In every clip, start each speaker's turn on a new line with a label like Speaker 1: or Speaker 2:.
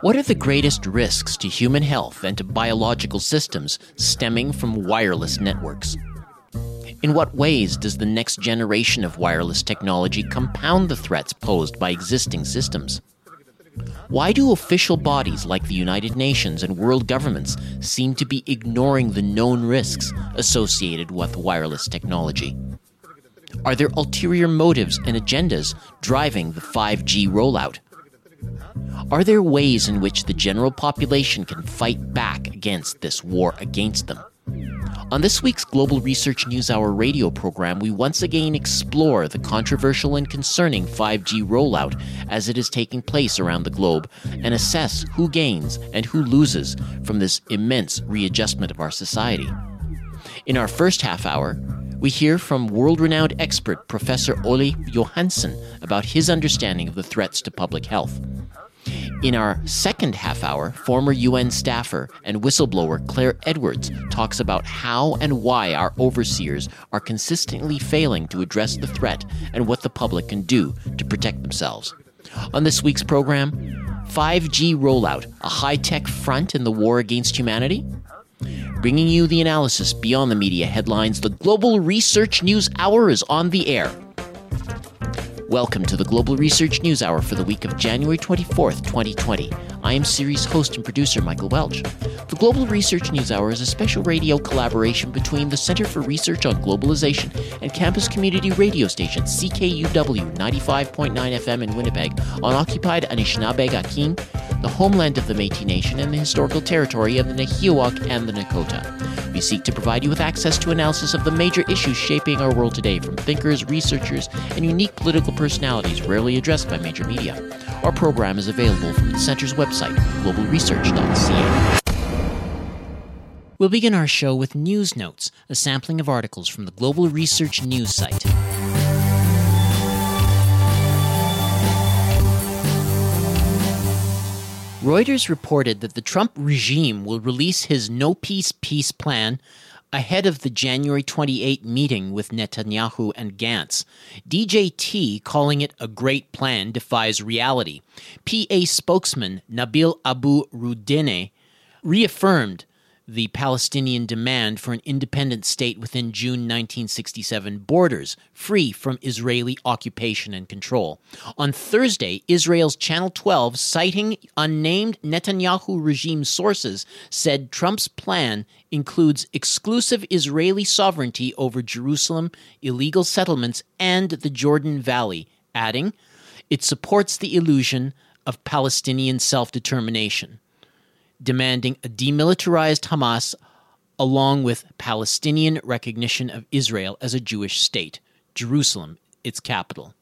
Speaker 1: What are the greatest risks to human health and to biological systems stemming from wireless networks? In what ways does the next generation of wireless technology compound the threats posed by existing systems? Why do official bodies like the United Nations and world governments seem to be ignoring the known risks associated with wireless technology? Are there ulterior motives and agendas driving the 5G rollout? Are there ways in which the general population can fight back against this war against them? On this week's Global Research News Hour radio program, we once again explore the controversial and concerning 5G rollout as it is taking place around the globe and assess who gains and who loses from this immense readjustment of our society. In our first half hour, we hear from world renowned expert Professor Olle Johansson about his understanding of the threats to public health. In our second half hour, former UN staffer and whistleblower Claire Edwards talks about how and why our overseers are consistently failing to address the threat and what the public can do to protect themselves. On this week's program, 5G rollout, a high tech front in the war against humanity? Bringing you the analysis beyond the media headlines, the Global Research News Hour is on the air. Welcome to the Global Research News Hour for the week of January 24th, 2020. I am series host and producer Michael Welch. The Global Research News Hour is a special radio collaboration between the Center for Research on Globalization and campus community radio station CKUW 95.9 FM in Winnipeg on occupied Anishinaabe Akin, the homeland of the Métis Nation and the historical territory of the Nehiyawak and the Nakota. We seek to provide you with access to analysis of the major issues shaping our world today from thinkers, researchers, and unique political personalities rarely addressed by major media. Our program is available from the Center's website, globalresearch.ca. We'll begin our show with News Notes, a sampling of articles from the Global Research News site. Reuters reported that the Trump regime will release his no peace peace plan ahead of the January 28 meeting with Netanyahu and Gantz. DJT, calling it a great plan, defies reality. PA spokesman Nabil Abu Rudeineh reaffirmed the Palestinian demand for an independent state within June 1967 borders, free from Israeli occupation and control. On Thursday, Israel's Channel 12, citing unnamed Netanyahu regime sources, said Trump's plan includes exclusive Israeli sovereignty over Jerusalem, illegal settlements, and the Jordan Valley, adding, it supports the illusion of Palestinian self determination demanding a demilitarized Hamas along with Palestinian recognition of Israel as a Jewish state, Jerusalem, its capital.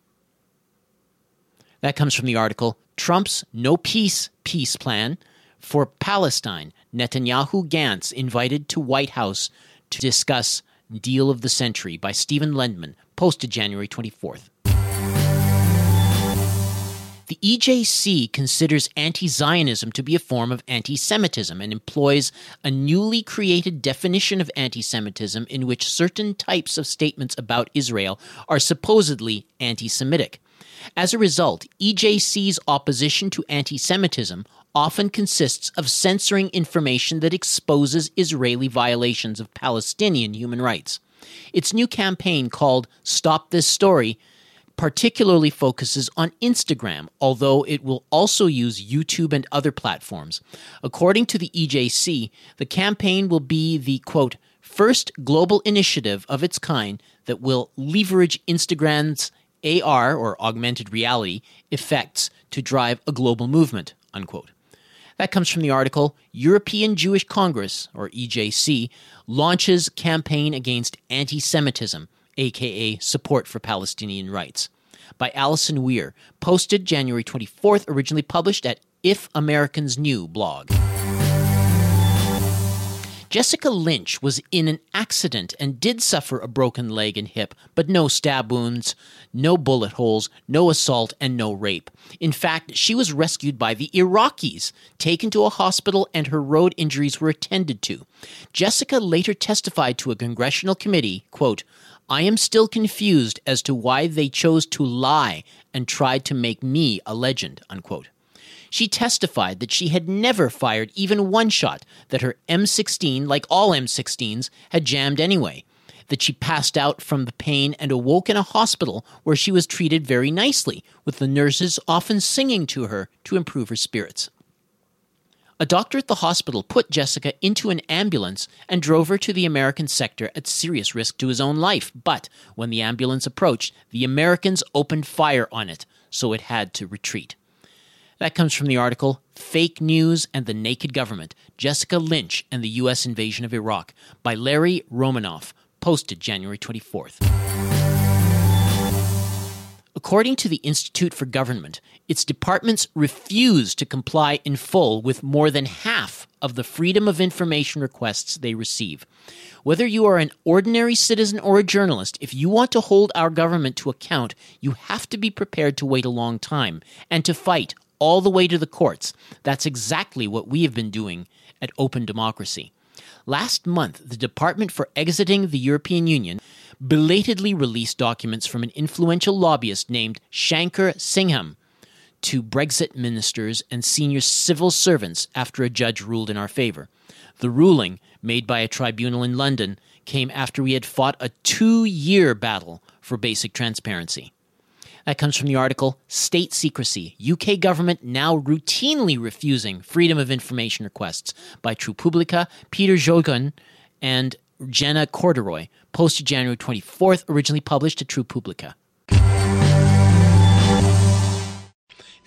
Speaker 1: That comes from the article Trump's No Peace Peace Plan for Palestine. Netanyahu Gantz invited to White House to discuss Deal of the Century by Stephen Lendman, posted January 24th. The EJC considers anti Zionism to be a form of anti Semitism and employs a newly created definition of anti Semitism in which certain types of statements about Israel are supposedly anti Semitic. As a result, EJC's opposition to anti Semitism often consists of censoring information that exposes Israeli violations of Palestinian human rights. Its new campaign called Stop This Story particularly focuses on Instagram, although it will also use YouTube and other platforms. According to the EJC, the campaign will be the quote, first global initiative of its kind that will leverage Instagram's AR or augmented reality effects to drive a global movement, unquote. That comes from the article European Jewish Congress, or EJC, launches campaign against anti Semitism aka Support for Palestinian Rights, by Allison Weir, posted January 24th, originally published at If Americans Knew blog. Jessica Lynch was in an accident and did suffer a broken leg and hip, but no stab wounds, no bullet holes, no assault, and no rape. In fact, she was rescued by the Iraqis, taken to a hospital, and her road injuries were attended to. Jessica later testified to a congressional committee, quote, I am still confused as to why they chose to lie and tried to make me a legend, unquote. She testified that she had never fired even one shot, that her M16, like all M16s, had jammed anyway, that she passed out from the pain and awoke in a hospital where she was treated very nicely, with the nurses often singing to her to improve her spirits. A doctor at the hospital put Jessica into an ambulance and drove her to the American sector at serious risk to his own life. But when the ambulance approached, the Americans opened fire on it, so it had to retreat. That comes from the article Fake News and the Naked Government Jessica Lynch and the U.S. Invasion of Iraq by Larry Romanoff, posted January 24th. According to the Institute for Government, its departments refuse to comply in full with more than half of the Freedom of Information requests they receive. Whether you are an ordinary citizen or a journalist, if you want to hold our government to account, you have to be prepared to wait a long time and to fight all the way to the courts. That's exactly what we have been doing at Open Democracy. Last month, the Department for Exiting the European Union belatedly released documents from an influential lobbyist named Shankar Singham to Brexit ministers and senior civil servants after a judge ruled in our favor. The ruling, made by a tribunal in London, came after we had fought a two year battle for basic transparency. That comes from the article State Secrecy UK Government Now Routinely Refusing Freedom of Information Requests by TruePublica, Peter Geoghegan, and Jenna Corderoy, posted January 24th, originally published to TruePublica.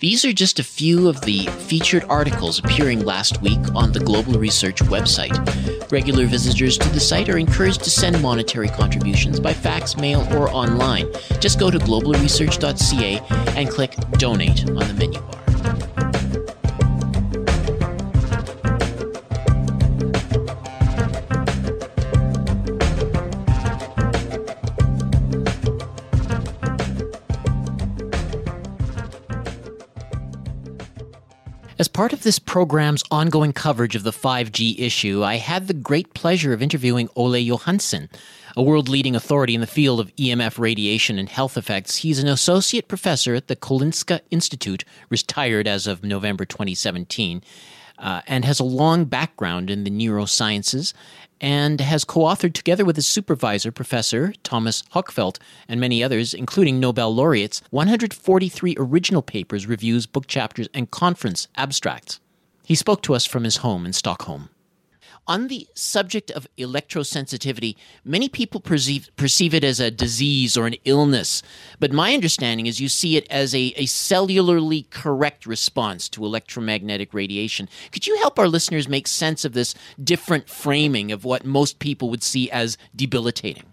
Speaker 1: These are just a few of the featured articles appearing last week on the Global Research website. Regular visitors to the site are encouraged to send monetary contributions by fax, mail, or online. Just go to globalresearch.ca and click Donate on the menu bar. As part of this program's ongoing coverage of the 5G issue, I had the great pleasure of interviewing Olle Johansson, a world leading authority in the field of EMF radiation and health effects. He's an associate professor at the Karolinska Institute, retired as of November 2017, uh, and has a long background in the neurosciences and has co authored together with his supervisor, Professor Tomas Hökfelt, and many others, including Nobel laureates, 143 original papers, reviews, book chapters, and conference abstracts. He spoke to us from his home in Stockholm. On the subject of electrosensitivity, many people perceive, perceive it as a disease or an illness, but my understanding is you see it as a, a cellularly correct response to electromagnetic radiation. Could you help our listeners make sense of this different framing of what most people would see as debilitating?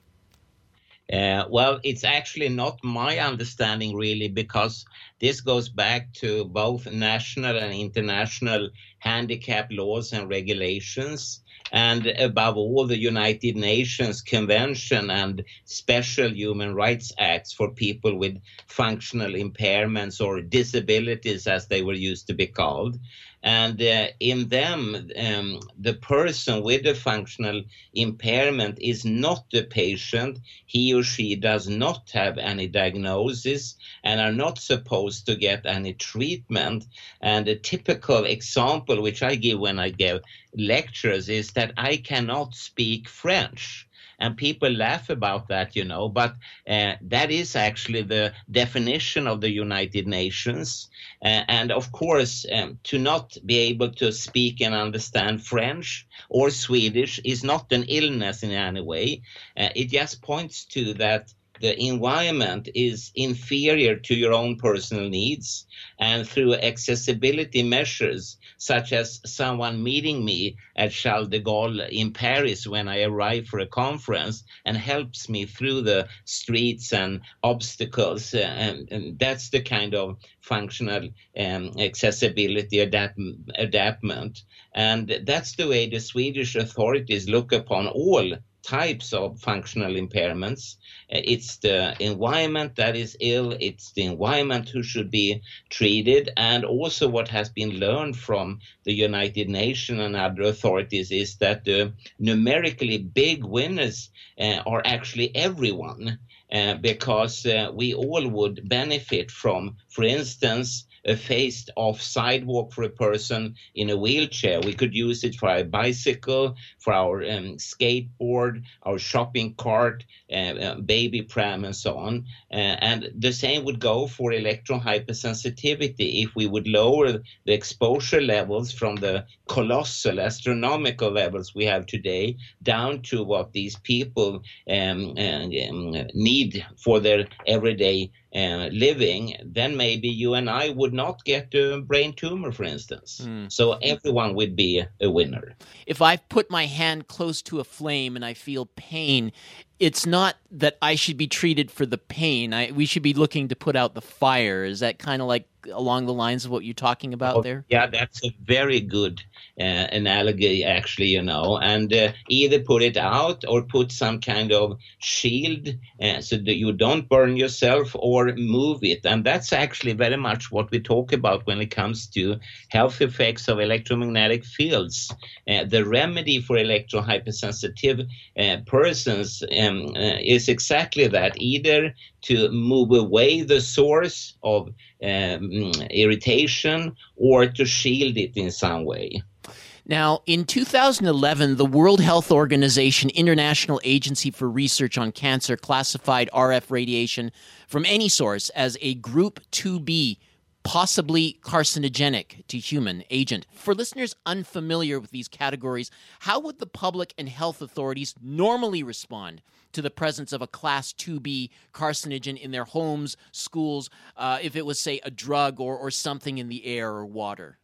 Speaker 2: Uh, well, it's actually not my understanding really, because this goes back to both national and international handicap laws and regulations and above all the United Nations Convention and special human rights acts for people with functional impairments or disabilities as they were used to be called and uh, in them um, the person with the functional impairment is not the patient he or she does not have any diagnosis and are not supposed to get any treatment. And a typical example which i give when i give lectures is that i cannot speak french and people laugh about that, you know, but uh, that is actually the definition of the United Nations. Uh, and of course, um, to not be able to speak and understand French or Swedish is not an illness in any way. Uh, it just points to that the environment is inferior to your own personal needs. And through accessibility measures such as someone meeting me at Charles de Gaulle in Paris when I arrive for a conference and helps me through the streets and obstacles uh, and, and, that's the kind of functional um, accessibility adapt- adaptment. And that's the way the Swedish authorities look upon all types of functional impairments. Uh, it's the environment that is ill, it's the environment who should be treated, and also what has been learned from the United Nations and other authorities is that the numerically big winners uh, are actually everyone. Uh, because uh, we all would benefit from, for instance, a phased off sidewalk for a person in a wheelchair. We could use it for a bicycle, for our um, skateboard, our shopping cart, uh, uh, baby pram, and so on. Uh, and the same would go for electrohypersensitivity if we would lower the exposure levels from the colossal astronomical levels we have today down to what these people um, uh, um, need for their everyday uh, living, then maybe you and I would not get a brain tumor, for instance. Mm. So everyone would be a winner.
Speaker 1: If I put my hand close to a flame and I feel pain, it's not that I should be treated for the pain. I, we should be looking to put out the fire. Is that kind of like along the lines of what you're talking about oh, there?
Speaker 2: Yeah, that's a very good uh, analogy, actually, you know, and uh, either put it out or put some kind of shield uh, so that you don't burn yourself or move it. And that's actually very much what we talk about when it comes to health effects of electromagnetic fields. Uh, the remedy for electrohypersensitive uh, persons um, uh, is exactly that either to move away the source of um, Mm, irritation or to shield it in some way.
Speaker 1: Now, in 2011, the World Health Organization International Agency for Research on Cancer classified RF radiation from any source as a Group 2B possibly carcinogenic to human agent. For listeners unfamiliar with these categories, how would the public and health authorities normally respond to the presence of a class 2B carcinogen in their homes, schools, uh, if it was, say, a drug or, or something in the air or water?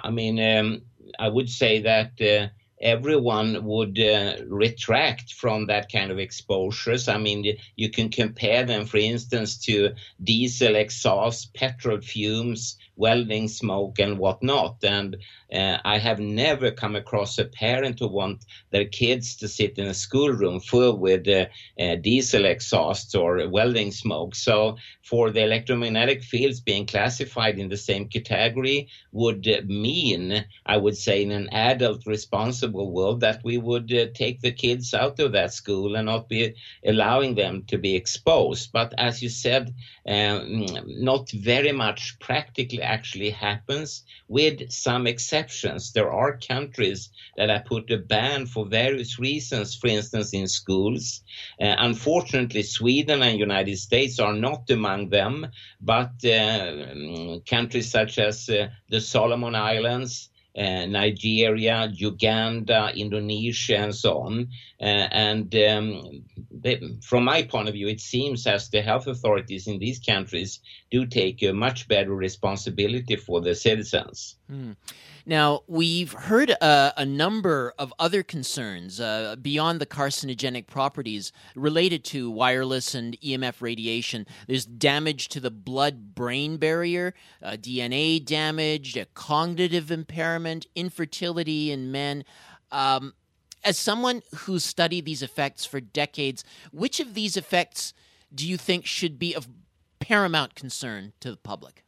Speaker 2: I mean, um, I would say that. Uh, everyone would uh, retract from that kind of exposures. I mean, you can compare them, for instance, to diesel exhaust, petrol fumes, welding smoke, and whatnot. And uh, I have never come across a parent who want their kids to sit in a schoolroom full with uh, uh, diesel exhausts or welding smoke. So, for the electromagnetic fields being classified in the same category would mean, I would say, in an adult responsible world, that we would uh, take the kids out of that school and not be allowing them to be exposed. But as you said, um, not very much practically actually happens, with some exceptions. There are countries that have put a ban for various reasons, for instance, in schools. Uh, unfortunately, Sweden and United States are not among them, but uh, countries such as uh, the Solomon Islands, uh, Nigeria, Uganda, Indonesia, and so on. Uh, and um, they, from my point of view, it seems as the health authorities in these countries do take a much better responsibility for the citizens. Mm.
Speaker 1: Now, we've heard uh, a number of other concerns uh, beyond the carcinogenic properties related to wireless and EMF radiation. There's damage to the blood brain barrier, uh, DNA damage, cognitive impairment, infertility in men. Um, as someone who's studied these effects for decades, which of these effects do you think should be of paramount concern to the public?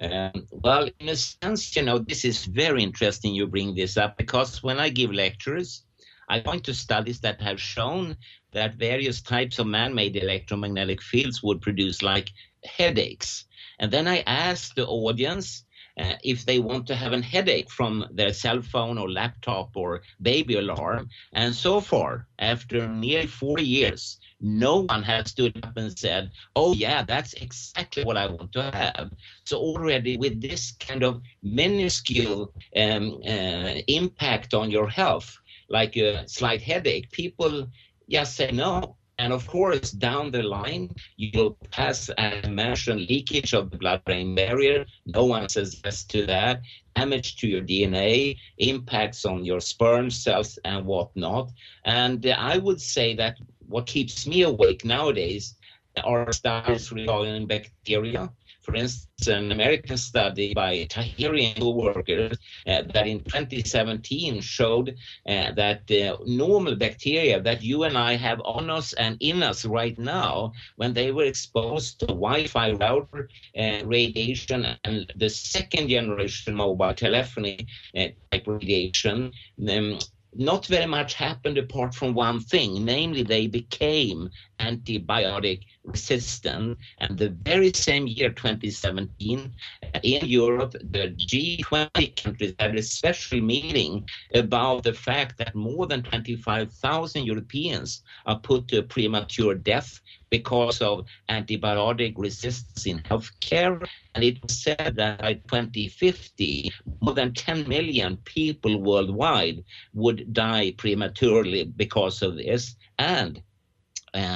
Speaker 2: Um, well, in a sense, you know, this is very interesting you bring this up because when I give lectures, I point to studies that have shown that various types of man made electromagnetic fields would produce like headaches. And then I ask the audience uh, if they want to have a headache from their cell phone or laptop or baby alarm. And so far, after nearly four years, no one has stood up and said, oh, yeah, that's exactly what I want to have. So already with this kind of minuscule um, uh, impact on your health, like a slight headache, people just say no. And of course, down the line, you'll pass, as I mentioned, leakage of the blood-brain barrier. No one says yes to that. Damage to your DNA, impacts on your sperm cells and whatnot. And I would say that what keeps me awake nowadays are studies regarding bacteria. For instance, an American study by Taheri and co-workers uh, that in 2017 showed uh, that uh, normal bacteria that you and I have on us and in us right now, when they were exposed to Wi-Fi router uh, radiation and the second generation mobile telephony uh, type radiation, um, not very much happened apart from one thing, namely they became antibiotic resistant. And the very same year, 2017, in Europe, the G20 countries had a special meeting about the fact that more than 25,000 Europeans are put to premature death because of antibiotic resistance in healthcare. And it was said that by 2050, more than 10 million people worldwide would die prematurely because of this. And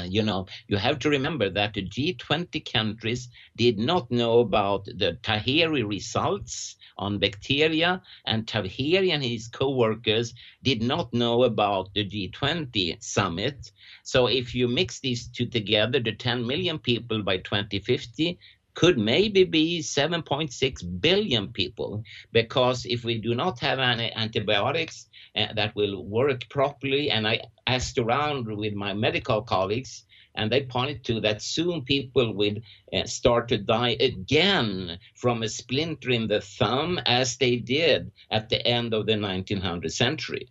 Speaker 2: you know, you have to remember that the G20 countries did not know about the Taheri results on bacteria, and Taheri and his co-workers did not know about the G20 summit. So if you mix these two together, the 10 million people by 2050 could maybe be 7.6 billion people because if we do not have any antibiotics uh, that will work properly and i asked around with my medical colleagues and they pointed to that soon people would uh, start to die again from a splinter in the thumb as they did at the end of the 1900th century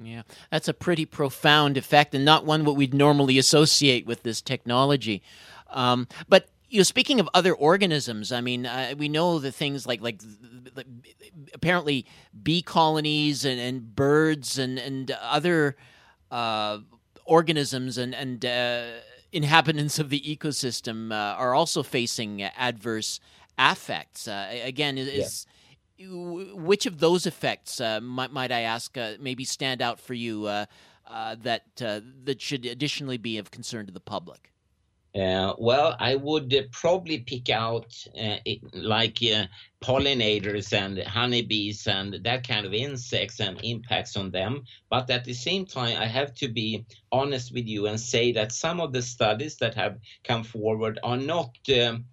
Speaker 1: yeah, that's a pretty profound effect, and not one what we'd normally associate with this technology. Um, but you know, speaking of other organisms, I mean, uh, we know the things like like, apparently bee colonies and, and birds and and other uh, organisms and and uh, inhabitants of the ecosystem uh, are also facing adverse affects. Uh, again, is. Yeah. Which of those effects, uh, might, might, I ask, maybe stand out for you that that should additionally be of concern to the public?
Speaker 2: Uh, well, I would uh, probably pick out uh, it, like uh, pollinators and honeybees and that kind of insects and impacts on them. But at the same time, I have to be honest with you and say that some of the studies that have come forward are not, um,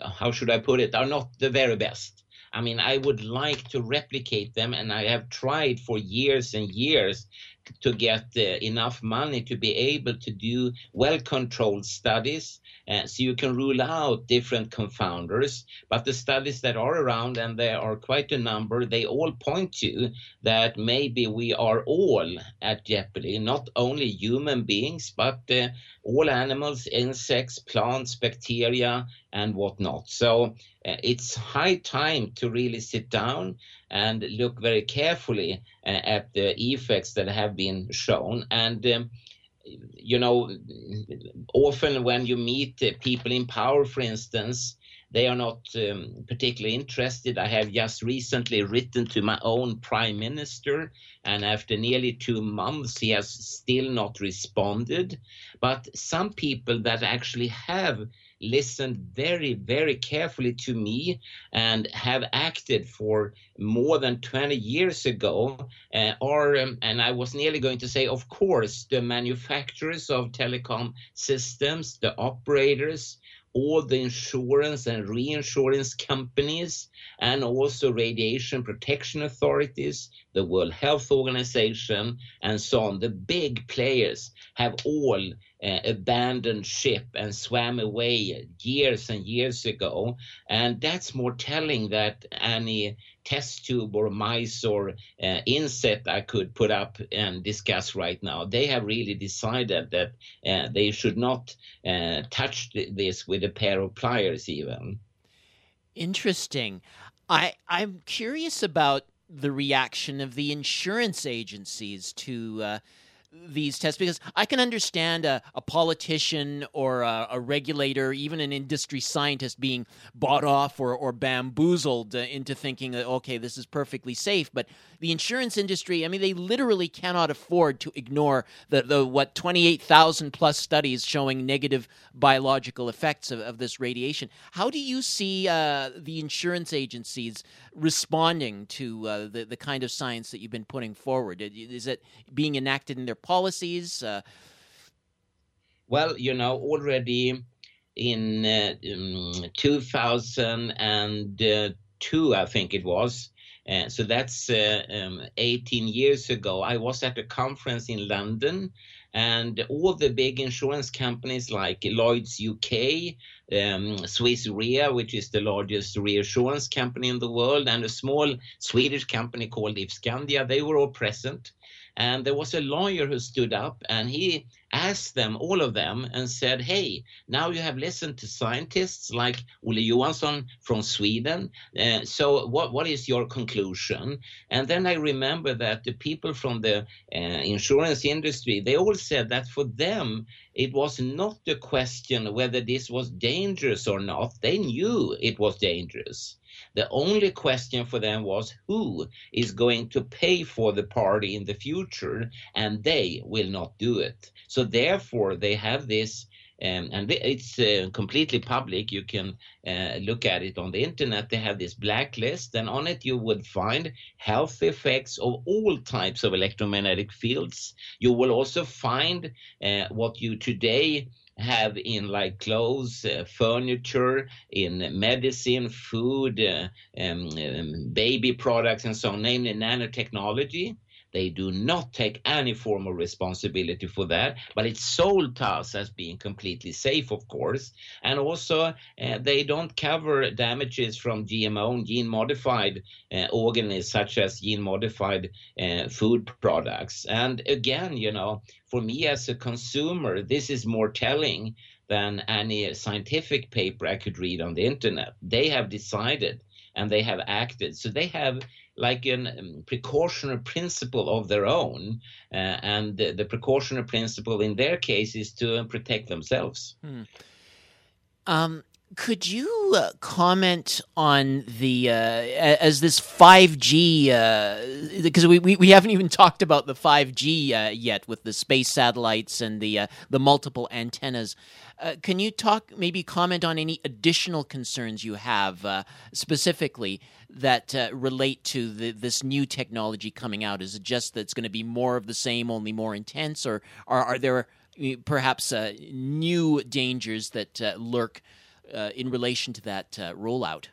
Speaker 2: how should I put it, are not the very best. I mean, I would like to replicate them, and I have tried for years and years to get uh, enough money to be able to do well controlled studies uh, so you can rule out different confounders. But the studies that are around and there are quite a number they all point to that maybe we are all at jeopardy not only human beings but uh, all animals insects plants bacteria and whatnot so uh, it's high time to really sit down and look very carefully uh, at the effects that have been shown. And um, you know, often when you meet uh, people in power, for instance, they are not um, particularly interested. I have just recently written to my own prime minister, and after nearly two months, he has still not responded. But some people that actually have listened very, very carefully to me and have acted for more than 20 years ago uh, are, um, and I was nearly going to say, of course, the manufacturers of telecom systems, the operators, all the insurance and reinsurance companies and also radiation protection authorities, the World Health Organization, and so on. The big players have all uh, abandoned ship and swam away years and years ago. And that's more telling that any test tube or mice or uh, insect I could put up and discuss right now, they have really decided that uh, they should not touch this with a pair of pliers even.
Speaker 1: Interesting. I, I'm curious about the reaction of the insurance agencies to uh, these tests because I can understand a, a politician or a, a, regulator, even an industry scientist being bought off or, or bamboozled uh, into thinking that, okay, this is perfectly safe. But the insurance industry, I mean, they literally cannot afford to ignore the, the what, 28,000 plus studies showing negative biological effects of, of this radiation. How do you see uh, the insurance agencies responding to uh, the, the kind of science that you've been putting forward? Is it being enacted in their policies? Uh,
Speaker 2: well, you know, already in uh, um, 2002, I think it was. Uh, so that's uh, um, 18 years ago. I was at a conference in London, and all the big insurance companies like Lloyd's UK, um, Swiss Re, which is the largest reinsurance company in the world, and a small Swedish company called If Skandia, they were all present. And there was a lawyer who stood up and he asked them, all of them, and said, Hey, now you have listened to scientists like Olle Johansson from Sweden. Uh, so, what, what is your conclusion? And then I remember that the people from the uh, insurance industry, they all said that for them, it was not a question whether this was dangerous or not. They knew it was dangerous. The only question for them was who is going to pay for the party in the future, and they will not do it. So therefore, they have this um, and it's uh, completely public. You can uh, look at it on the internet. They have this blacklist, and on it you would find health effects of all types of electromagnetic fields. You will also find uh, what you today have in like clothes, uh, furniture, in medicine, food, uh, um, um, baby products, and so on, namely nanotechnology. They do not take any form of responsibility for that, but it's sold to us as being completely safe, of course. And also, uh, they don't cover damages from GMO, and gene modified uh, organisms, such as gene modified uh, food products. And again, you know, for me as a consumer, this is more telling than any scientific paper I could read on the internet. They have decided and they have acted. So they have like a um, precautionary principle of their own, uh, and the, the, precautionary principle in their case is to protect themselves. Hmm.
Speaker 1: Um, could you uh, comment on the uh, as this 5G uh, because we, we, we haven't even talked about the 5G uh, yet with the space satellites and the uh, the multiple antennas. Uh, can you talk maybe comment on any additional concerns you have specifically that relate to the, this new technology coming out? Is it just that it's going to be more of the same, only more intense, or are, there perhaps new dangers that lurk? uh, in relation to that uh, rollout?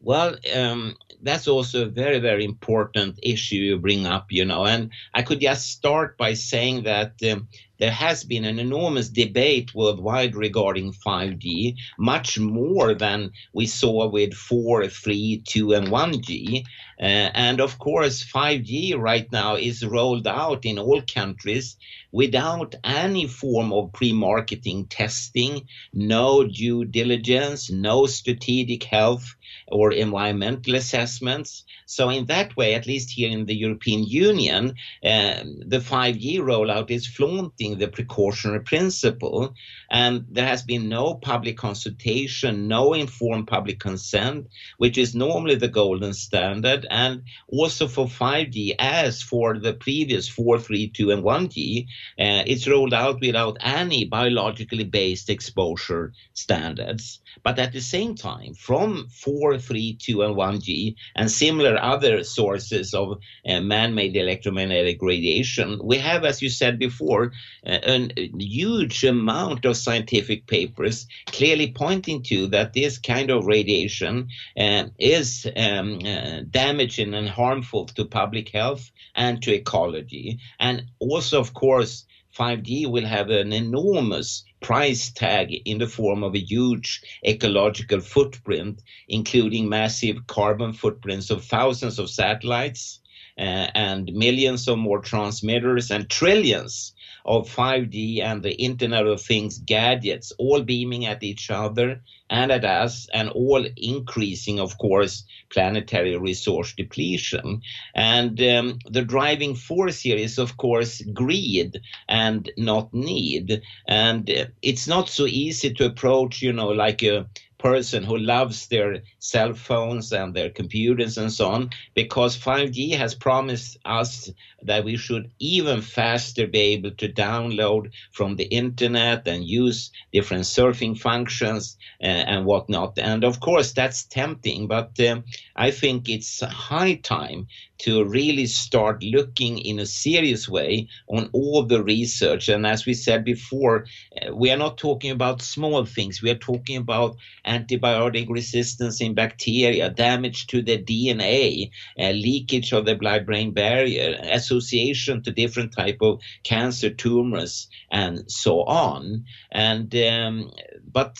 Speaker 2: Well, um, that's also a very, very important issue you bring up, you know. And I could just start by saying that um, there has been an enormous debate worldwide regarding 5G, much more than we saw with 4, 3, 2, and 1G. Uh, and of course, 5G right now is rolled out in all countries without any form of pre marketing testing, no due diligence, no strategic health or environmental assessments. So, in that way, at least here in the European Union, uh, the 5G rollout is flaunting the precautionary principle. And there has been no public consultation, no informed public consent, which is normally the golden standard. And also for 5G, as for the previous 4, 3, 2, and 1G, uh, it's rolled out without any biologically based exposure standards. But at the same time, from 4, 3, 2, and 1G, and similar other sources of uh, man made electromagnetic radiation, we have, as you said before, uh, a huge amount of scientific papers clearly pointing to that this kind of radiation uh, is um, uh, damaging and harmful to public health and to ecology. And also, of course, 5G will have an enormous price tag in the form of a huge ecological footprint, including massive carbon footprints of thousands of satellites uh, and millions of more transmitters and trillions of 5G and the Internet of Things gadgets, all beaming at each other and at us, and all increasing, of course, planetary resource depletion. And um, the driving force here is, of course, greed and not need. And uh, it's not so easy to approach, you know, like a person who loves their cell phones and their computers and so on, because 5G has promised us that we should even faster be able to download from the internet and use different surfing functions uh, and whatnot. And of course, that's tempting, but um, I think it's high time to really start looking in a serious way on all the research. And as we said before, uh, we are not talking about small things. We are talking about antibiotic resistance in bacteria, damage to the DNA, uh, leakage of the blood-brain barrier, association to different type of cancer tumors, and so on. And um, but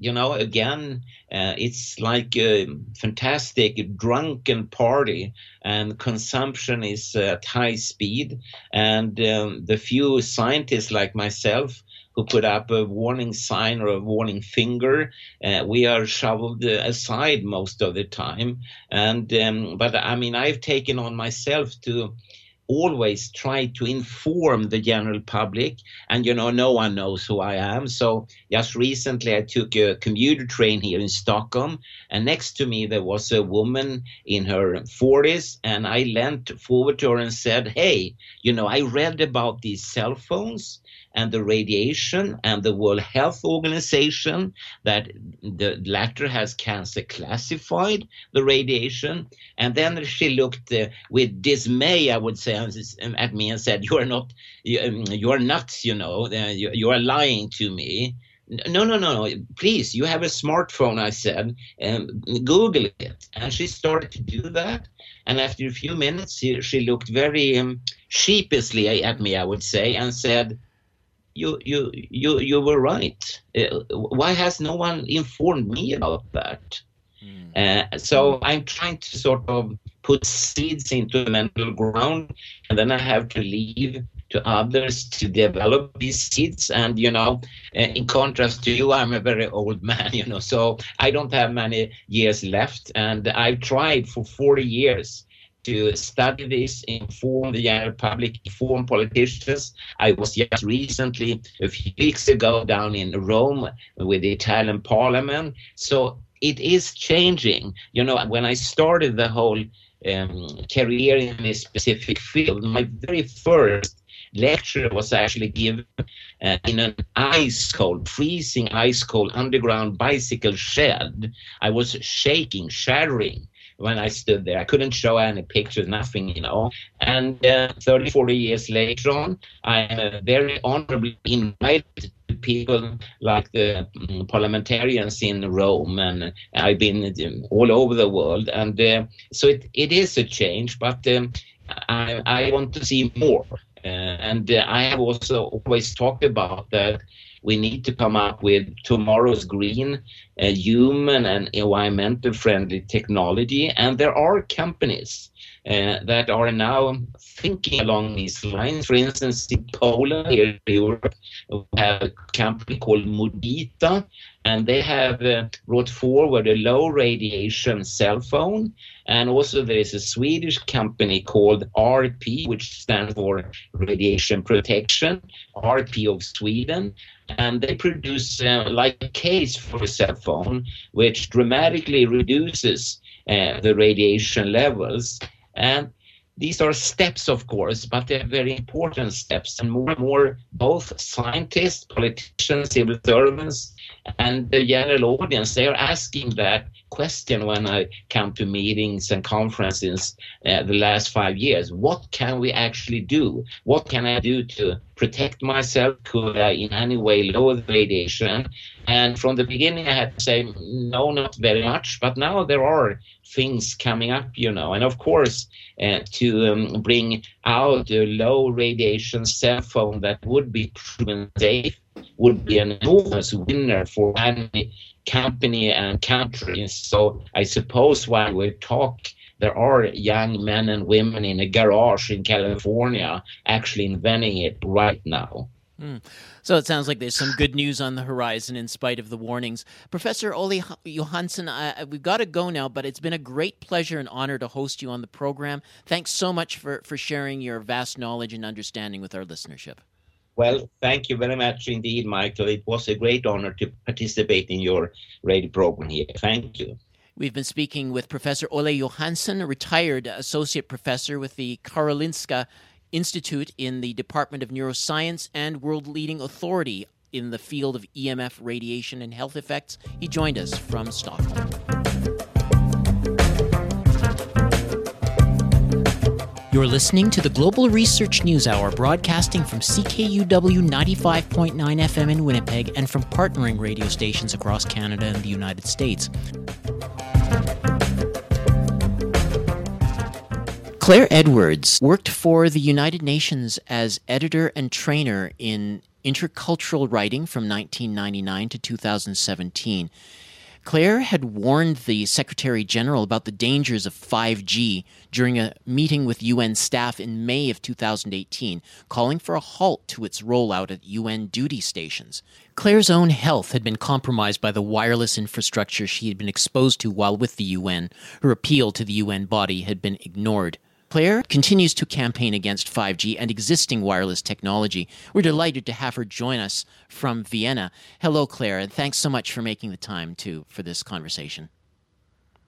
Speaker 2: you know, again, uh, it's like a fantastic drunken party, and consumption is at high speed. And um, the few scientists like myself who put up a warning sign or a warning finger, uh, we are shoveled aside most of the time. And um, but I mean, I've taken on myself to always try to inform the general public and you know no one knows who i am. So just recently i took a commuter train here in stockholm and next to me there was a woman in her 40s and i leant forward to her and said hey you know i read about these cell phones and the radiation and the World Health Organization that the latter has cancer classified the radiation. And then she looked uh, with dismay, I would say, at me and said, "You are not, you, um, nuts. You know, you, you are lying to me." No, no, no, no. Please, you have a smartphone, I said. Um, Google it. And she started to do that. And after a few minutes, she, she looked very um, sheepishly at me, I would say, and said, you you you you were right. Uh, why has no one informed me about that? Mm. Uh, so I'm trying to sort of put seeds into the mental ground, and then I have to leave to others to develop these seeds. And you know, uh, in contrast to you, I'm a very old man. You know, so I don't have many years left, and I've tried for 40 years to study this, inform the general public, inform politicians. I was just recently, a few weeks ago, down in Rome with the Italian parliament. So it is changing. You know, when I started the whole um, career in this specific field, my very first lecture was actually given uh, in an ice cold, freezing ice cold underground bicycle shed. I was shaking, shattering when I stood there. I couldn't show any pictures, nothing, you know. And uh, 30, 40 years later on, I'm uh, very honorably invited to people like the um, parliamentarians in Rome, and I've been um, all over the world. And uh, so it, it is a change, but um, I, I want to see more. Uh, and uh, I have also always talked about that we need to come up with tomorrow's green, uh, human, and environmental friendly technology. And there are companies uh, that are now thinking along these lines. For instance, in Poland, here in Europe, we have a company called Modita, and they have uh, brought forward a low radiation cell phone. And also, there is a Swedish company called RP, which stands for Radiation Protection, RP of Sweden. And they produce uh, like a case for a cell phone, which dramatically reduces uh, the radiation levels. And these are steps, of course, but they're very important steps. And more and more, both scientists, politicians, civil servants, and the general audience, they are asking that question when I come to meetings and conferences uh, the last five years. What can we actually do? What can I do to protect myself? Could I in any way lower the radiation? And from the beginning, I had to say, no, not very much. But now there are things coming up, you know. And of course, uh, to um, bring out a low radiation cell phone that would be proven safe would be an enormous winner for any company and country. So I suppose while we talk, there are young men and women in a garage in California actually inventing it right now.
Speaker 1: Mm. So it sounds like there's some good news on the horizon in spite of the warnings. Professor Olle Johansson, uh, we've got to go now, but it's been a great pleasure and honor to host you on the program. Thanks so much for, for sharing your vast knowledge and understanding with our listenership.
Speaker 2: Well, thank you very much indeed, Michael. It was a great honor to participate in your radio program here. Thank you.
Speaker 1: We've been speaking with Professor Olle Johansson, a retired associate professor with the Karolinska Institute in the Department of Neuroscience and world leading authority in the field of EMF radiation and health effects. He joined us from Stockholm. You're listening to the Global Research News Hour, broadcasting from CKUW 95.9 FM in Winnipeg and from partnering radio stations across Canada and the United States. Claire Edwards worked for the United Nations as editor and trainer in Intercultural Writing from 1999 to 2017. Claire had warned the Secretary General about the dangers of 5G during a meeting with UN staff in May of 2018, calling for a halt to its rollout at UN duty stations. Claire's own health had been compromised by the wireless infrastructure she had been exposed to while with the UN. Her appeal to the UN body had been ignored. Claire continues to campaign against 5G and existing wireless technology. We're delighted to have her join us from Vienna. Hello, Claire, and thanks so much for making the time to for this conversation.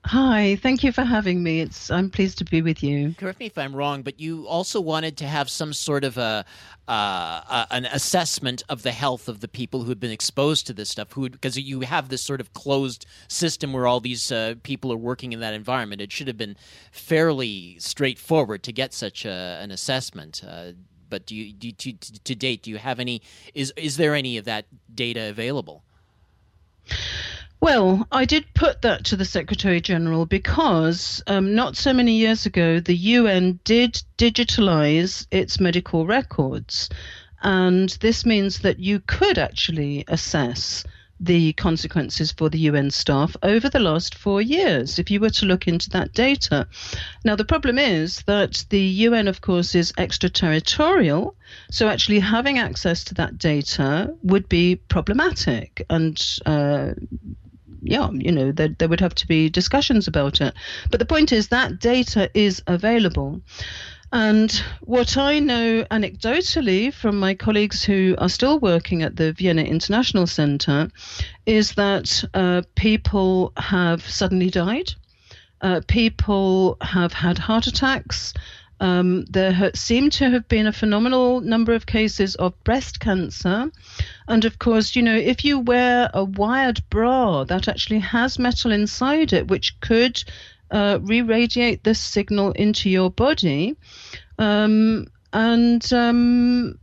Speaker 3: Hi, thank you for having me. It's I'm pleased to be with you.
Speaker 1: Correct me if I'm wrong, but you also wanted to have some sort of a uh, an assessment of the health of the people who had been exposed to this stuff. Who because you have this sort of closed system where all these uh, people are working in that environment. It should have been fairly straightforward to get such a, an assessment. Uh, but do you, do you, to, to date, do you have any? Is is there any of that data available?
Speaker 3: Well, I did put that to the Secretary General because um, not so many years ago, the UN did digitalize its medical records. And this means that you could actually assess the consequences for the UN staff over the last four years if you were to look into that data. Now, the problem is that the UN, of course, is extraterritorial, so actually having access to that data would be problematic. And uh, yeah, you know, there, there would have to be discussions about it. But the point is that data is available. And what I know anecdotally from my colleagues who are still working at the Vienna International Center is that uh, people have suddenly died, uh, people have had heart attacks, um, there seem to have been a phenomenal number of cases of breast cancer. And of course, you know, if you wear a wired bra that actually has metal inside it, which could uh, re radiate this signal into your body. Um, and um,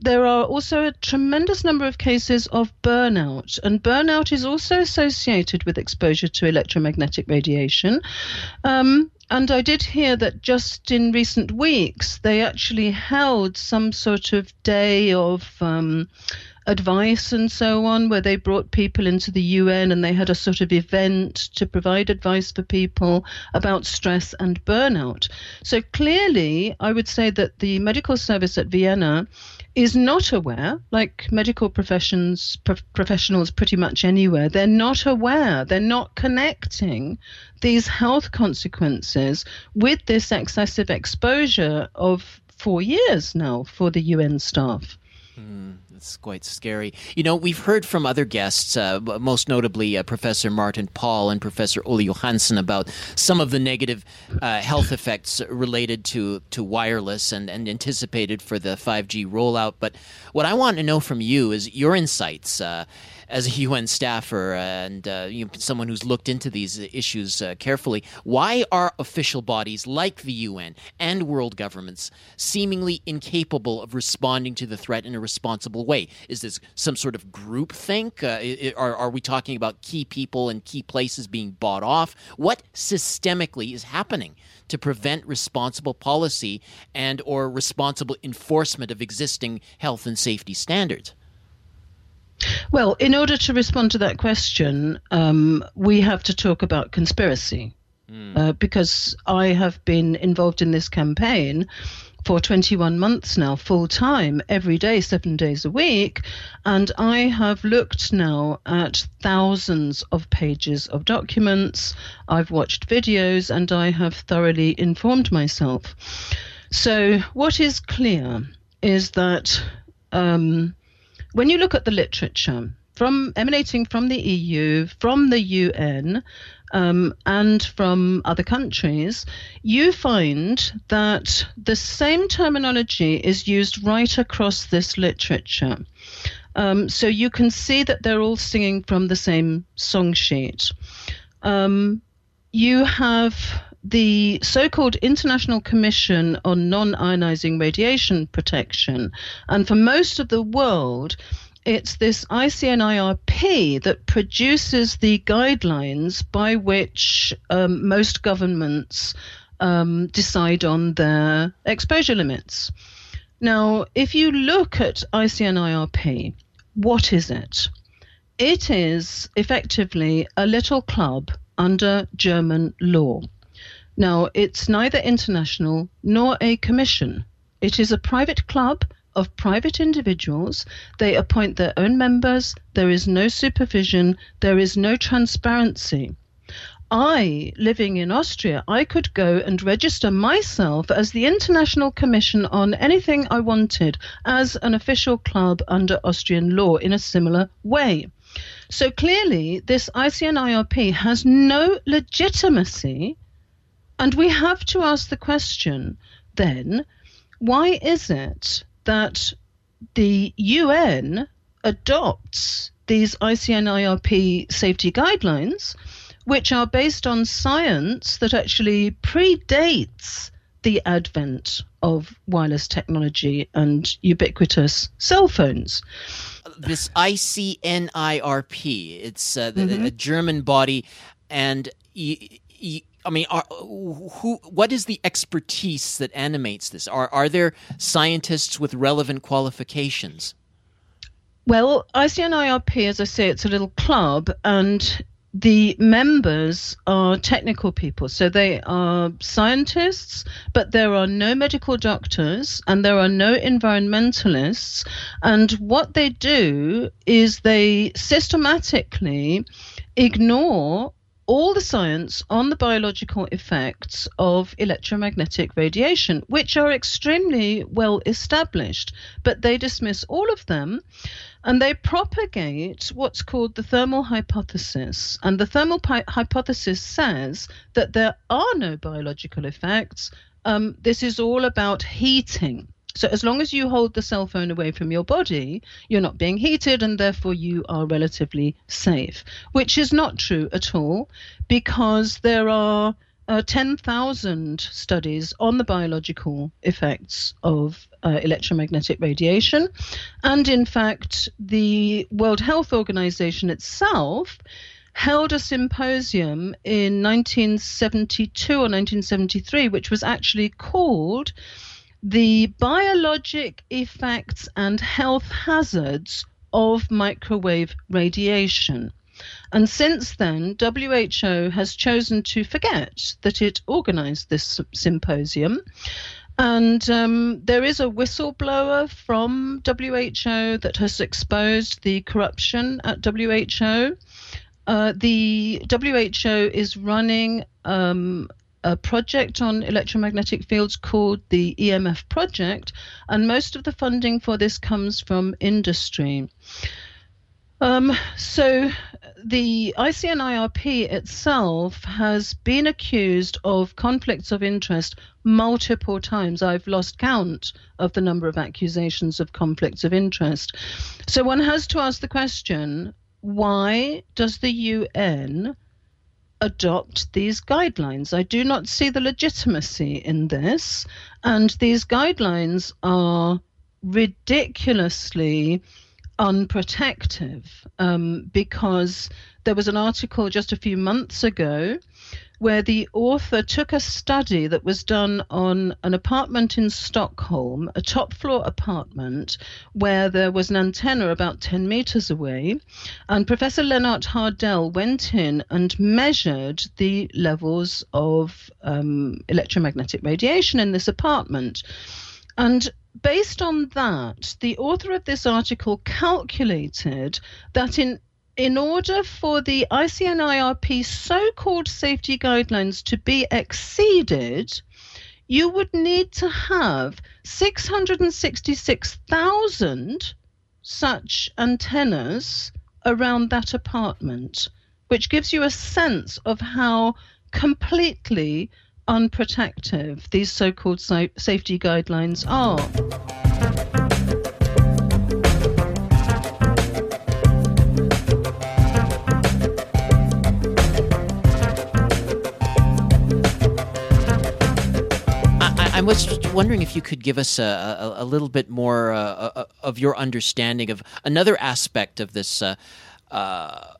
Speaker 3: there are also a tremendous number of cases of burnout, and burnout is also associated with exposure to electromagnetic radiation. Um, and I did hear that just in recent weeks they actually held some sort of day of um, advice and so on, where they brought people into the UN and they had a sort of event to provide advice for people about stress and burnout. So clearly, I would say that the medical service at Vienna is not aware, like medical professions pro- professionals pretty much anywhere, they're not aware, they're not connecting these health consequences with this excessive exposure of four years now for the UN staff.
Speaker 1: Mm, it's quite scary. You know, we've heard from other guests, uh, most notably uh, Professor Martin Pall and Professor Olle Johansson, about some of the negative uh, health effects related to, to wireless and, and anticipated for the 5G rollout. But what I want to know from you is your insights uh, as a UN staffer and uh, you know, someone who's looked into these issues uh, carefully, why are official bodies like the UN and world governments seemingly incapable of responding to the threat in a responsible way? Is this some sort of group think? Uh, are, are we talking about key people and key places being bought off? What systemically is happening? to prevent responsible policy and or responsible enforcement of existing health and safety standards
Speaker 3: well, in order to respond to that question, um, we have to talk about conspiracy. Mm. Uh, because I have been involved in this campaign for 21 months now, full time, every day, seven days a week. And I have looked now at thousands of pages of documents. I've watched videos and I have thoroughly informed myself. So, what is clear is that um, when you look at the literature from emanating from the EU, from the UN, um, and from other countries, you find that the same terminology is used right across this literature. Um, so you can see that they're all singing from the same song sheet. Um, you have the so called International Commission on Non Ionizing Radiation Protection. And for most of the world, it's this ICNIRP that produces the guidelines by which um, most governments um, decide on their exposure limits. Now, if you look at ICNIRP, what is it? It is effectively a little club under German law. Now, it's neither international nor a commission. It is a private club of private individuals. They appoint their own members. There is no supervision. There is no transparency. I, living in Austria, I could go and register myself as the International Commission on anything I wanted as an official club under Austrian law in a similar way. So clearly, this ICNIRP has no legitimacy, and we have to ask the question then why is it that the UN adopts these ICNIRP safety guidelines, which are based on science that actually predates the advent of wireless technology and ubiquitous cell phones
Speaker 1: this ICNIRP. It's uh, mm-hmm. a German body, and I mean, are, who? What is the expertise that animates this? Are are there scientists with relevant qualifications?
Speaker 3: Well, ICNIRP, as I say, it's a little club, and the members are technical people. So they are scientists, but there are no medical doctors and there are no environmentalists. And what they do is they systematically ignore all the science on the biological effects of electromagnetic radiation, which are extremely well established, but they dismiss all of them and they propagate what's called the thermal hypothesis. And the thermal pi- hypothesis says that there are no biological effects. Um, this is all about heating. So, as long as you hold the cell phone away from your body, you're not being heated and therefore you are relatively safe, which is not true at all because there are uh, 10,000 studies on the biological effects of uh, electromagnetic radiation. And in fact, the World Health Organization itself held a symposium in 1972 or 1973, which was actually called the biologic effects and health hazards of microwave radiation. And since then, WHO has chosen to forget that it organized this symposium. And um, there is a whistleblower from WHO that has exposed the corruption at WHO. Uh, the WHO is running um, a project on electromagnetic fields called the EMF Project, and most of the funding for this comes from industry. Um, so the ICNIRP itself has been accused of conflicts of interest multiple times. I've lost count of the number of accusations of conflicts of interest. So one has to ask the question why does the UN adopt these guidelines. I do not see the legitimacy in this, and these guidelines are ridiculously unprotective um, because there was an article just a few months ago where the author took a study that was done on an apartment in Stockholm, a top floor apartment, where there was an antenna about 10 meters away. And Professor Lennart Hardell went in and measured the levels of um, electromagnetic radiation in this apartment. And based on that, the author of this article calculated that in in order for the ICNIRP so called safety guidelines to be exceeded, you would need to have 666,000 such antennas around that apartment, which gives you a sense of how completely unprotective these so called safety guidelines are.
Speaker 1: Was wondering if you could give us a, a, a little bit more uh, uh, of your understanding of another aspect of this. Uh, uh,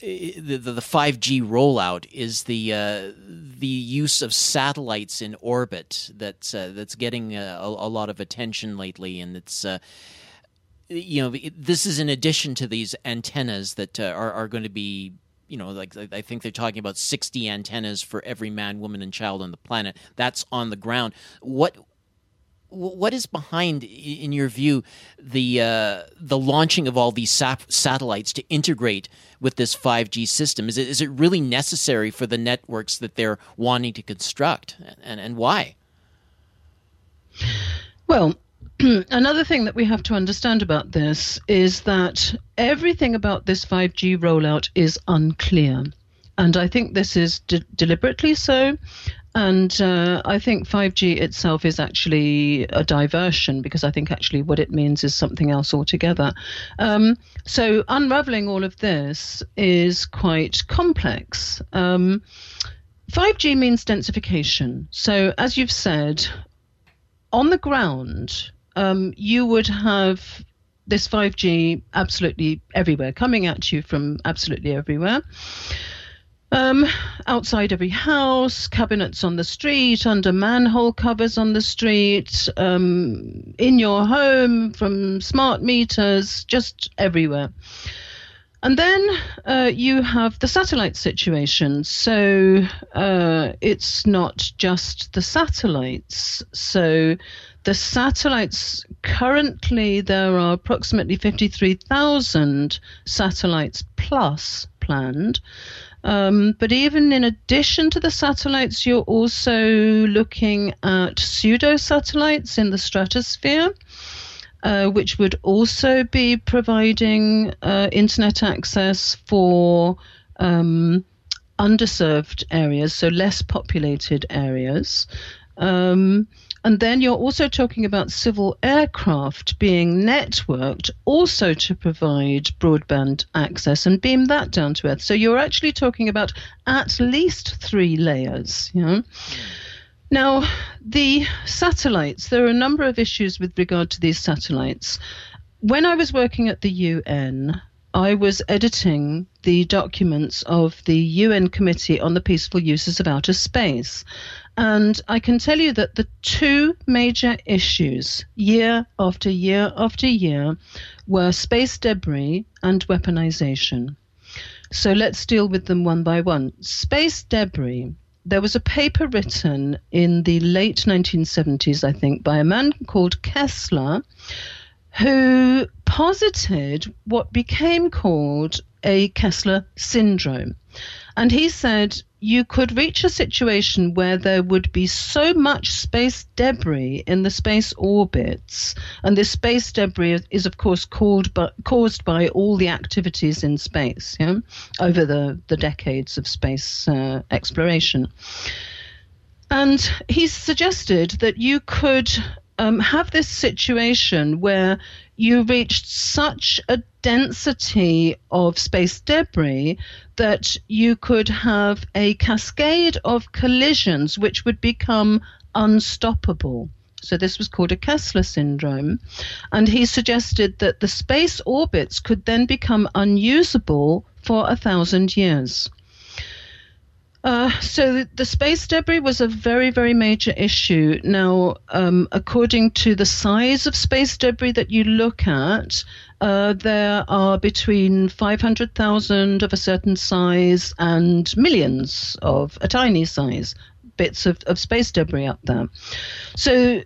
Speaker 1: the, the 5G rollout is the uh, the use of satellites in orbit that's uh, that's getting uh, a, a, lot of attention lately, and it's uh, you know this is in addition to these antennas that uh, are are going to be you know like I think they're talking about 60 antennas for every man, woman, and child on the planet. That's on the ground. What what is behind, in your view, the uh, the launching of all these sap- satellites to integrate with this 5G system? Is it is it really necessary for the networks that they're wanting to construct, and and why?
Speaker 3: Well, another thing that we have to understand about this is that everything about this 5G rollout is unclear. And I think this is de- deliberately so. And uh, I think 5G itself is actually a diversion because I think actually what it means is something else altogether. Um, so unraveling all of this is quite complex. Um, 5G means densification. So, as you've said, on the ground, um, you would have this 5G absolutely everywhere, coming at you from absolutely everywhere. Um, outside every house, cabinets on the street, under manhole covers on the street, um, in your home, from smart meters, just everywhere. And then uh, you have the satellite situation. So uh, it's not just the satellites. So the satellites currently there are approximately 53,000 satellites plus planned. Um, but even in addition to the satellites, you're also looking at pseudo satellites in the stratosphere. Uh, which would also be providing uh, internet access for um, underserved areas, so less populated areas. Um, and then you're also talking about civil aircraft being networked also to provide broadband access and beam that down to Earth. So you're actually talking about at least three layers. You know? Now, the satellites, there are a number of issues with regard to these satellites. When I was working at the UN, I was editing the documents of the UN Committee on the Peaceful Uses of Outer Space. And I can tell you that the two major issues, year after year after year, were space debris and weaponization. So let's deal with them one by one. Space debris. There was a paper written in the late 1970s, I think, by a man called Kessler, who posited what became called a Kessler syndrome. And he said you could reach a situation where there would be so much space debris in the space orbits, and this space debris is, of course, by, caused by all the activities in space yeah, over the, the decades of space uh, exploration. And he suggested that you could um, have this situation where you reached such a density of space debris that you could have a cascade of collisions which would become unstoppable. So, this was called a Kessler syndrome. And he suggested that the space orbits could then become unusable for a thousand years. Uh, so the space debris was a very, very major issue. Now, um, according to the size of space debris that you look at, uh, there are between 500,000 of a certain size and millions of a tiny size bits of, of space debris up there. So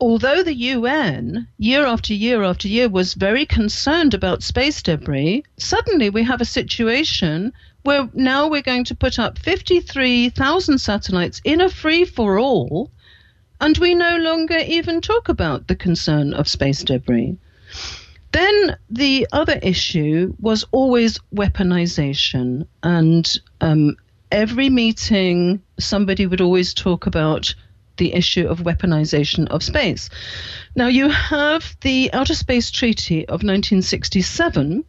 Speaker 3: although the UN, year after year after year, was very concerned about space debris, suddenly we have a situation where now we're going to put up 53,000 satellites in a free for all, and we no longer even talk about the concern of space debris. Then the other issue was always weaponization, and um, every meeting somebody would always talk about the issue of weaponization of space. Now, you have the Outer Space Treaty of 1967,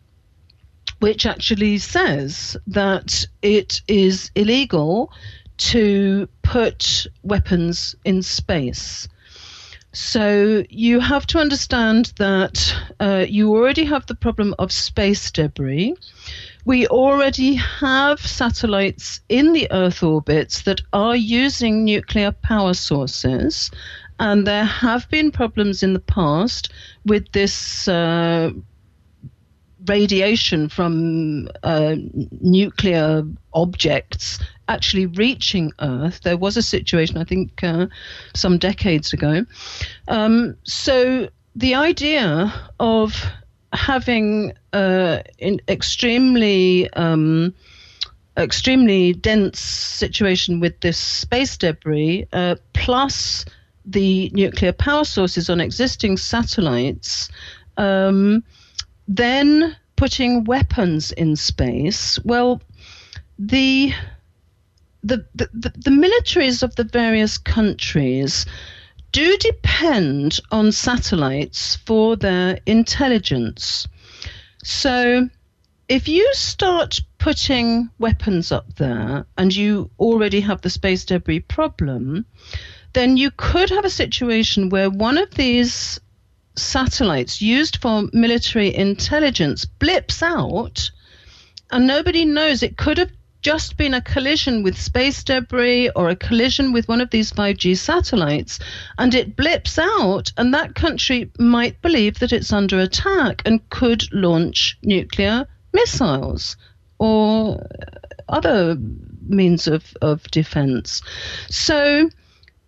Speaker 3: which actually says that it is illegal to put weapons in space. So you have to understand that uh, you already have the problem of space debris, we already have satellites in the Earth orbits that are using nuclear power sources. And there have been problems in the past with this uh, radiation from uh, nuclear objects actually reaching Earth. There was a situation, I think, uh, some decades ago. Um, so the idea of having uh, an extremely um, extremely dense situation with this space debris, uh, plus the nuclear power sources on existing satellites, um, then putting weapons in space. Well, the the, the, the militaries of the various countries do depend on satellites for their intelligence. So if you start putting weapons up there and you already have the space debris problem, then you could have a situation where one of these satellites used for military intelligence blips out and nobody knows it could have just been a collision with space debris or a collision with one of these 5G satellites and it blips out, and that country might believe that it's under attack and could launch nuclear missiles or other means of, of defense. So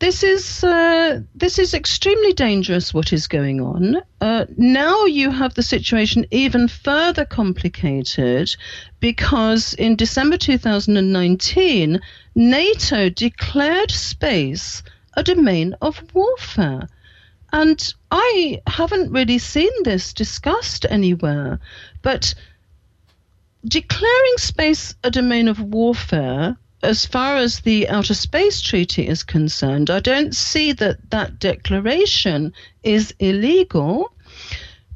Speaker 3: this is uh, this is extremely dangerous. What is going on uh, now? You have the situation even further complicated because in December 2019, NATO declared space a domain of warfare. And I haven't really seen this discussed anywhere, but declaring space a domain of warfare as far as the Outer Space Treaty is concerned, I don't see that that declaration is illegal.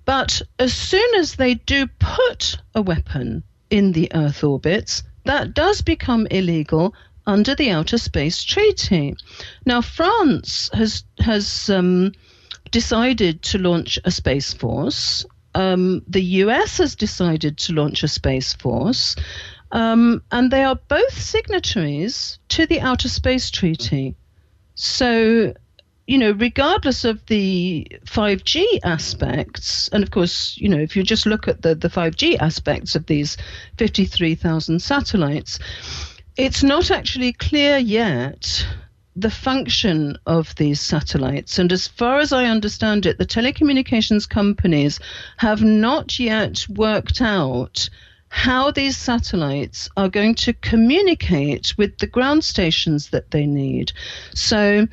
Speaker 3: But as soon as they do put a weapon in the Earth orbits, that does become illegal under the Outer Space Treaty. Now, France has has um, decided to launch a space force. Um, the US has decided to launch a space force. Um, and they are both signatories to the Outer Space Treaty. So, you know, regardless of the 5G aspects, and of course, you know, if you just look at the, the 5G aspects of these 53,000 satellites, it's not actually clear yet the function of these satellites. And as far as I understand it, the telecommunications companies have not yet worked out how these satellites are going to communicate with the ground stations that they need. So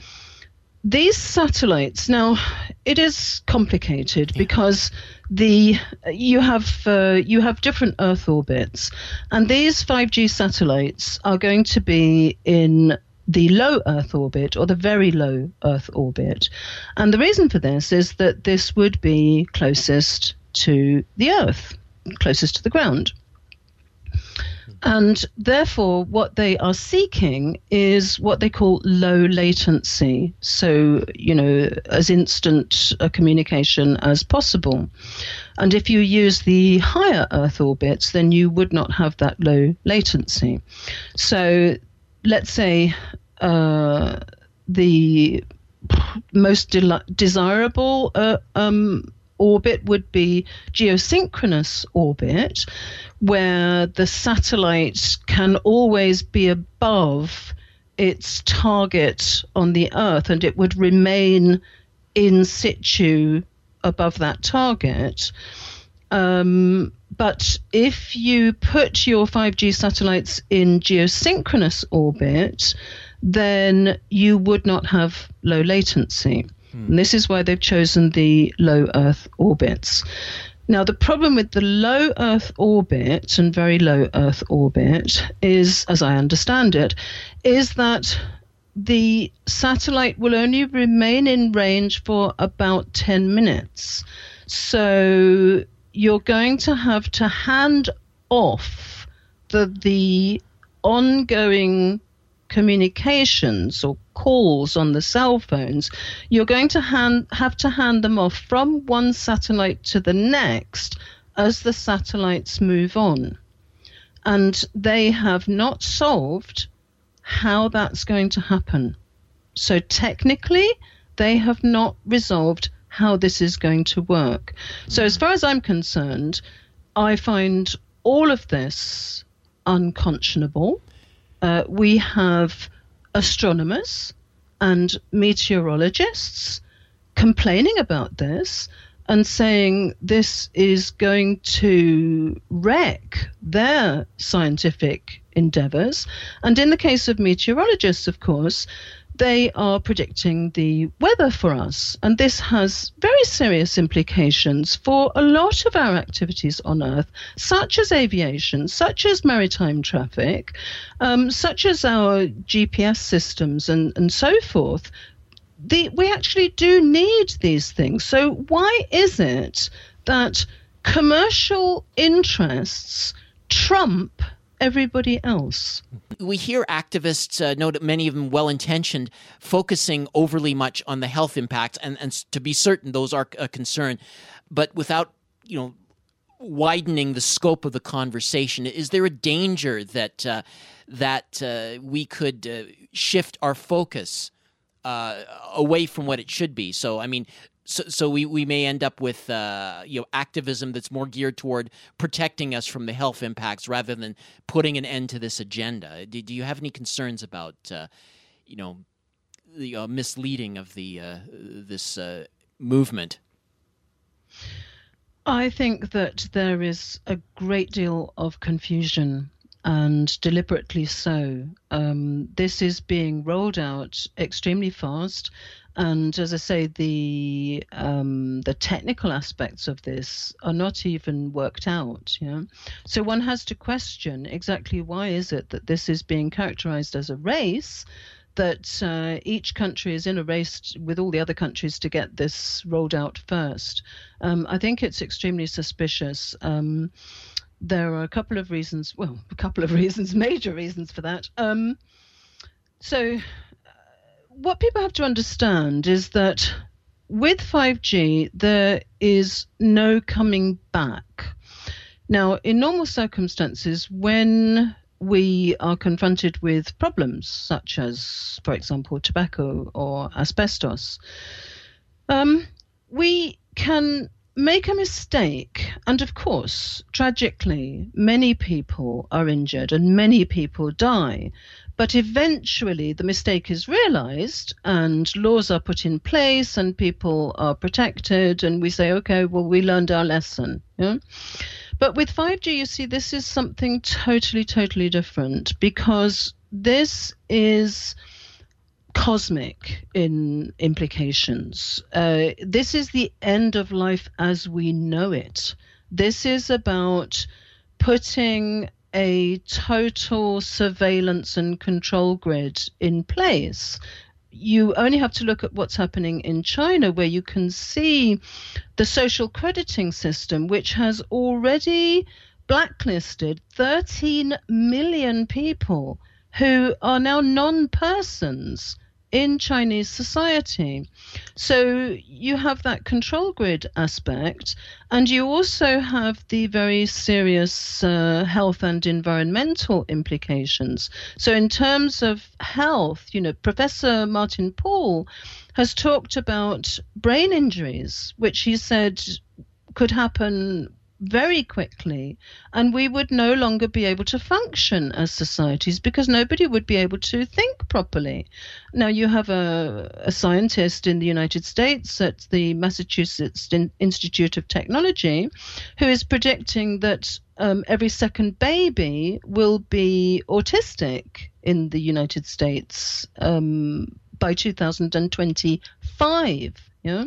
Speaker 3: these satellites now it is complicated yeah. because the you have uh, you have different earth orbits and these 5G satellites are going to be in the low Earth orbit or the very low Earth orbit. And the reason for this is that this would be closest to the Earth, closest to the ground. And therefore, what they are seeking is what they call low latency. So, you know, as instant a communication as possible. And if you use the higher Earth orbits, then you would not have that low latency. So, let's say uh, the most de- desirable uh, um, orbit would be geosynchronous orbit, where the satellite can always be above its target on the Earth and it would remain in situ above that target. Um, but if you put your 5G satellites in geosynchronous orbit, then you would not have low latency. Hmm. This is why they've chosen the low Earth orbits. Now, the problem with the low Earth orbit and very low Earth orbit is, as I understand it, is that the satellite will only remain in range for about 10 minutes. So you're going to have to hand off the, the ongoing communications or calls on the cell phones, you're going to hand, have to hand them off from one satellite to the next as the satellites move on. And they have not solved how that's going to happen. So technically, they have not resolved how this is going to work. So, as far as I'm concerned, I find all of this unconscionable. Uh, we have astronomers and meteorologists complaining about this and saying this is going to wreck their scientific endeavors. And in the case of meteorologists, of course, they are predicting the weather for us. And this has very serious implications for a lot of our activities on Earth, such as aviation, such as maritime traffic, um, such as our GPS systems, and, and so forth. The, we actually do need these things. So, why is it that commercial interests trump everybody else.
Speaker 1: We hear activists, uh, note many of them well intentioned, focusing overly much on the health impacts, and, and to be certain, those are a concern, but without, you know, widening the scope of the conversation. Is there a danger that uh, that uh, we could uh, shift our focus uh, away from what it should be? So, I mean, so, so we, we may end up with uh, you know activism that's more geared toward protecting us from the health impacts rather than putting an end to this agenda. Do, do you have any concerns about uh, you know the uh, misleading of the uh, this uh, movement?
Speaker 3: I think that there is a great deal of confusion and deliberately so. Um, this is being rolled out extremely fast and as I say, the um, the technical aspects of this are not even worked out. You know? So one has to question exactly why is it that this is being characterized as a race, that uh, each country is in a race with all the other countries to get this rolled out first. Um, I think it's extremely suspicious. There are a couple of reasons, well, a couple of reasons, major reasons for that. Um, so what people have to understand is that with 5G, there is no coming back. Now, in normal circumstances, when we are confronted with problems such as, for example, tobacco or asbestos, um, we can make a mistake. And of course, tragically, many people are injured and many people die. But eventually, the mistake is realized and laws are put in place and people are protected, and we say, okay, well, we learned our lesson. Yeah? But with 5G, you see, this is something totally, totally different because this is cosmic in implications. Uh, this is the end of life as we know it. This is about putting a total surveillance and control grid in place. You only have to look at what's happening in China, where you can see the social crediting system, which has already blacklisted 13 million people who are now non persons in Chinese society. So you have that control grid aspect, and you also have the very serious uh, health and environmental implications. So, in terms of health, you know, Professor Martin Pall has talked about brain injuries, which he said could happen very quickly, and we would no longer be able to function as societies because nobody would be able to think properly. Now, you have a, a scientist in the United States at the Massachusetts Institute of Technology who is predicting that um, every second baby will be autistic in the United States um, by 2025. Yeah?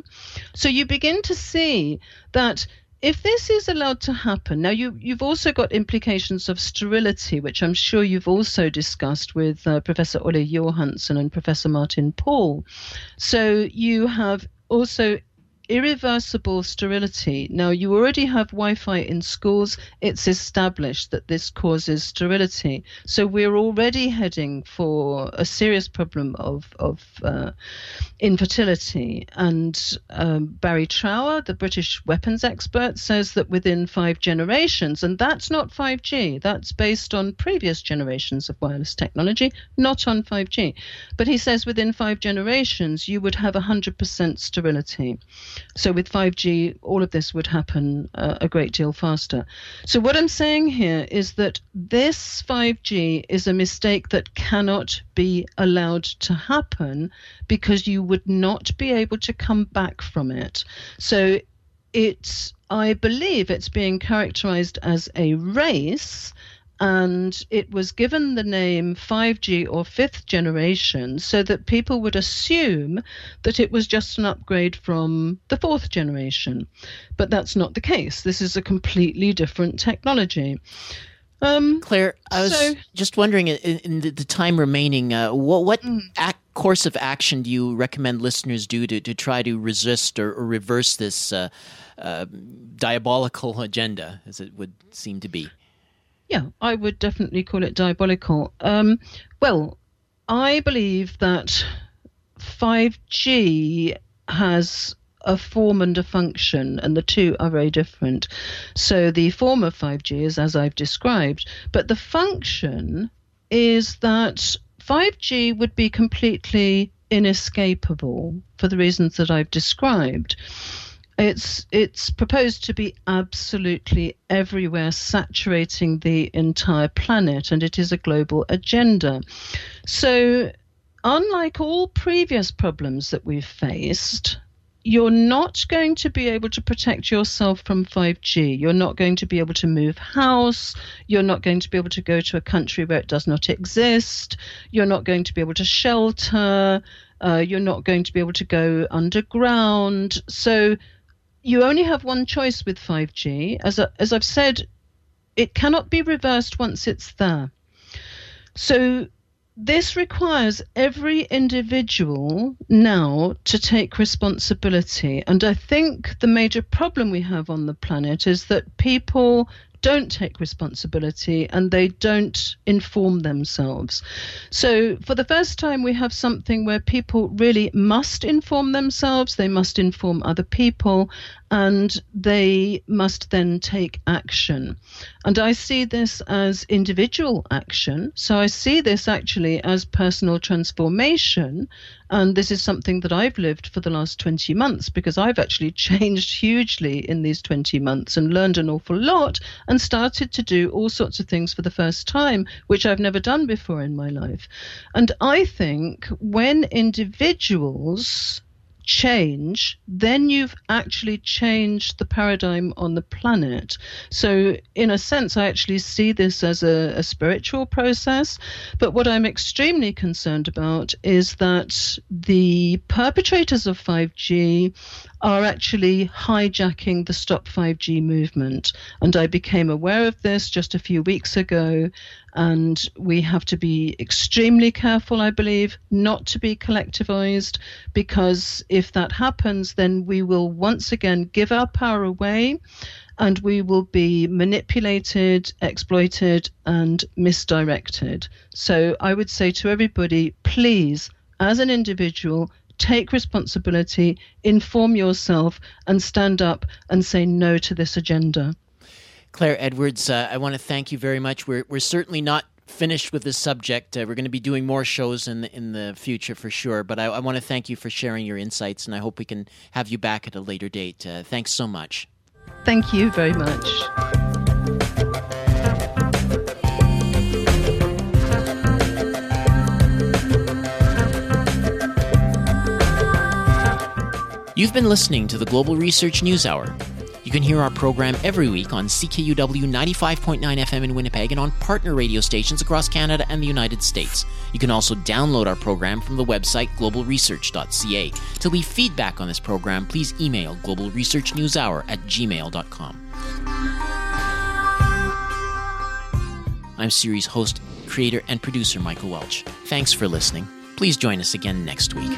Speaker 3: So you begin to see that if this is allowed to happen, now you, you've also got implications of sterility, which I'm sure you've also discussed with uh, Professor Olle Johansson and Professor Martin Pall. So you have also irreversible sterility. Now, you already have Wi Fi in schools, it's established that this causes sterility. So, we're already heading for a serious problem of, of uh, infertility. And um, Barry Trower, the British weapons expert, says that within five generations, and that's not 5G, that's based on previous generations of wireless technology, not on 5G. But he says within five generations, you would have 100% sterility. So with 5G, all of this would happen uh, a great deal faster. So what I'm saying here is that this 5G is a mistake that cannot be allowed to happen because you would not be able to come back from it. So it's I believe it's being characterized as a race and it was given the name 5G or fifth generation so that people would assume that it was just an upgrade from the fourth generation. But that's not the case. This is a completely different technology.
Speaker 1: Um, Claire, I was so, just wondering, in, in the, the, time remaining, uh, what, what mm. ac- course of action do you recommend listeners do to, to try to resist or, or reverse this uh, uh, diabolical agenda, as it would seem to be?
Speaker 3: Yeah, I would definitely call it diabolical. Um, well, I believe that 5G has a form and a function, and the two are very different. So the form of 5G is as I've described, but the function is that 5G would be completely inescapable for the reasons that I've described. It's it's proposed to be absolutely everywhere, saturating the entire planet, and it is a global agenda. So, unlike all previous problems that we've faced, you're not going to be able to protect yourself from 5G. You're not going to be able to move house. You're not going to be able to go to a country where it does not exist. You're not going to be able to shelter. Uh, you're not going to be able to go underground. So you only have one choice with 5G. As, a, as I've said, it cannot be reversed once it's there. So this requires every individual now to take responsibility. And I think the major problem we have on the planet is that people don't take responsibility and they don't inform themselves. So, for the first time, we have something where people really must inform themselves, they must inform other people, and they must then take action. And I see this as individual action. So I see this actually as personal transformation. And this is something that I've lived for the last 20 months because I've actually changed hugely in these 20 months and learned an awful lot and started to do all sorts of things for the first time, which I've never done before in my life. And I think when individuals change, then you've actually changed the paradigm on the planet. So, in a sense, I actually see this as a, a, spiritual process. But what I'm extremely concerned about is that the perpetrators of 5G are actually hijacking the Stop 5G movement. And I became aware of this just a few weeks ago. And we have to be extremely careful, I believe, not to be collectivized, because if that happens, then we will once again give our power away and we will be manipulated, exploited, and misdirected. So I would say to everybody, please, as an individual, take responsibility, inform yourself, and stand up and say no to this agenda.
Speaker 1: Claire Edwards, uh, I want to thank you very much. We're, we're certainly not finished with this subject. Uh, we're going to be doing more shows in the, in the future for sure. But I, I, want to thank you for sharing your insights, and I hope we can have you back at a later date. Uh, thanks so much.
Speaker 3: Thank you very much.
Speaker 1: You've been listening to the Global Research News Hour. You can hear our program every week on CKUW 95.9 FM in Winnipeg and on partner radio stations across Canada and the United States. You can also download our program from the website globalresearch.ca. To leave feedback on this program, please email globalresearchnewshour at gmail.com. I'm series host, creator, and producer Michael Welch. Thanks for listening. Please join us again next week.